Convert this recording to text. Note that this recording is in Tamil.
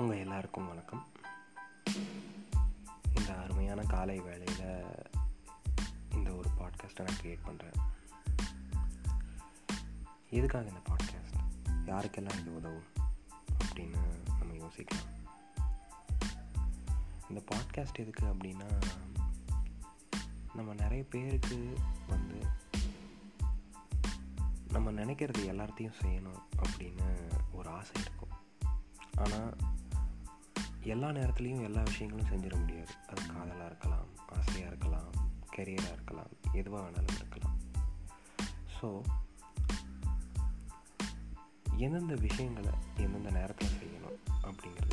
உங்கள் எல்லாருக்கும் வணக்கம். இந்த அருமையான காலை வேளையில் இந்த ஒரு பாட்காஸ்ட்டை நான் க்ரியேட் பண்ணுறேன் எதுக்காக இந்த பாட்காஸ்ட் யாருக்கெல்லாம் இது உதவும்? அப்படின்னு நம்ம யோசிக்கலாம். இந்த பாட்காஸ்ட் எதுக்கு அப்படின்னா நம்ம நிறைய பேருக்கு வந்து நம்ம நினைக்கிறது எல்லாத்தையும் செய்யணும் அப்படின்னு ஒரு ஆசை இருக்கும். ஆனால் எல்லா நேரத்துலையும் எல்லா விஷயங்களும் செஞ்சிட முடியாது. அது காதலாக இருக்கலாம் ஆசையாக இருக்கலாம் கெரியராக இருக்கலாம் எதுவாக வேணாலும் இருக்கலாம். ஸோ எந்தெந்த விஷயங்களை எந்தெந்த நேரத்தில் செய்யணும் அப்படிங்கிறது